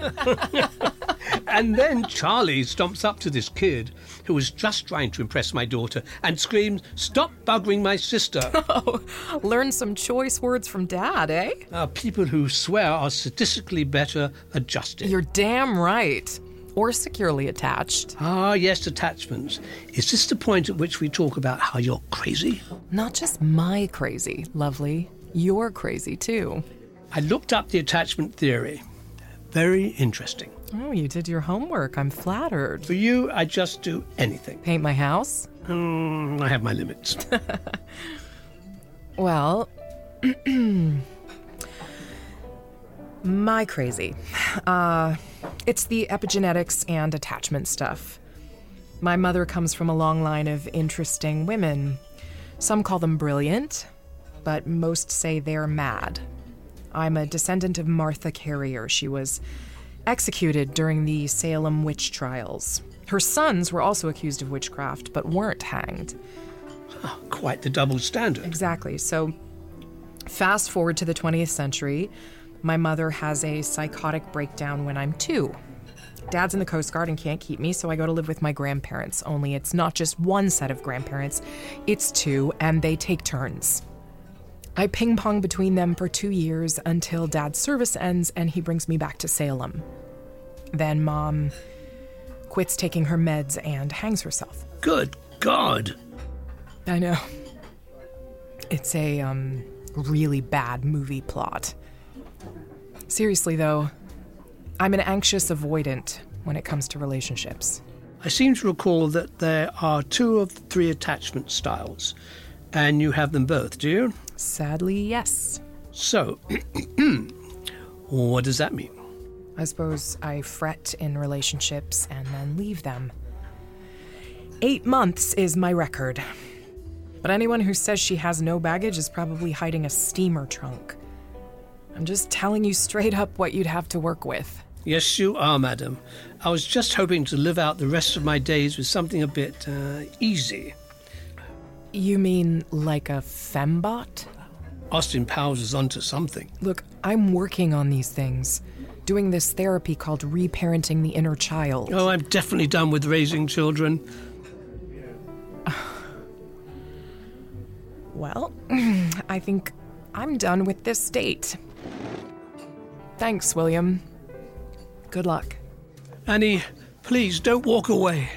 and then Charlie stomps up to this kid who was just trying to impress my daughter and screams, Stop buggering my sister. Oh, learn some choice words from Dad, eh? Uh, people who swear are statistically better adjusted. You're damn right. Or securely attached. Ah, yes, attachments. Is this the point at which we talk about how you're crazy? Not just my crazy, lovely. You're crazy too. I looked up the attachment theory. Very interesting. Oh, you did your homework. I'm flattered. For you, I just do anything. Paint my house? Mm, I have my limits. well, my crazy. Uh, it's the epigenetics and attachment stuff. My mother comes from a long line of interesting women. Some call them brilliant, but most say they're mad. I'm a descendant of Martha Carrier. She was executed during the Salem witch trials. Her sons were also accused of witchcraft, but weren't hanged. Oh, quite the double standard. Exactly. So, fast forward to the 20th century, my mother has a psychotic breakdown when I'm two. Dad's in the Coast Guard and can't keep me, so I go to live with my grandparents. Only it's not just one set of grandparents, it's two, and they take turns. I ping pong between them for two years until dad's service ends and he brings me back to Salem. Then mom quits taking her meds and hangs herself. Good God. I know. It's a um, really bad movie plot. Seriously, though, I'm an anxious avoidant when it comes to relationships. I seem to recall that there are two of the three attachment styles, and you have them both, do you? Sadly, yes. So, what does that mean? I suppose I fret in relationships and then leave them. Eight months is my record. But anyone who says she has no baggage is probably hiding a steamer trunk. I'm just telling you straight up what you'd have to work with. Yes, you are, madam. I was just hoping to live out the rest of my days with something a bit uh, easy. You mean like a fembot? Austin Powers is onto something. Look, I'm working on these things. Doing this therapy called reparenting the inner child. Oh, I'm definitely done with raising children. well, I think I'm done with this state. Thanks, William. Good luck. Annie, please don't walk away.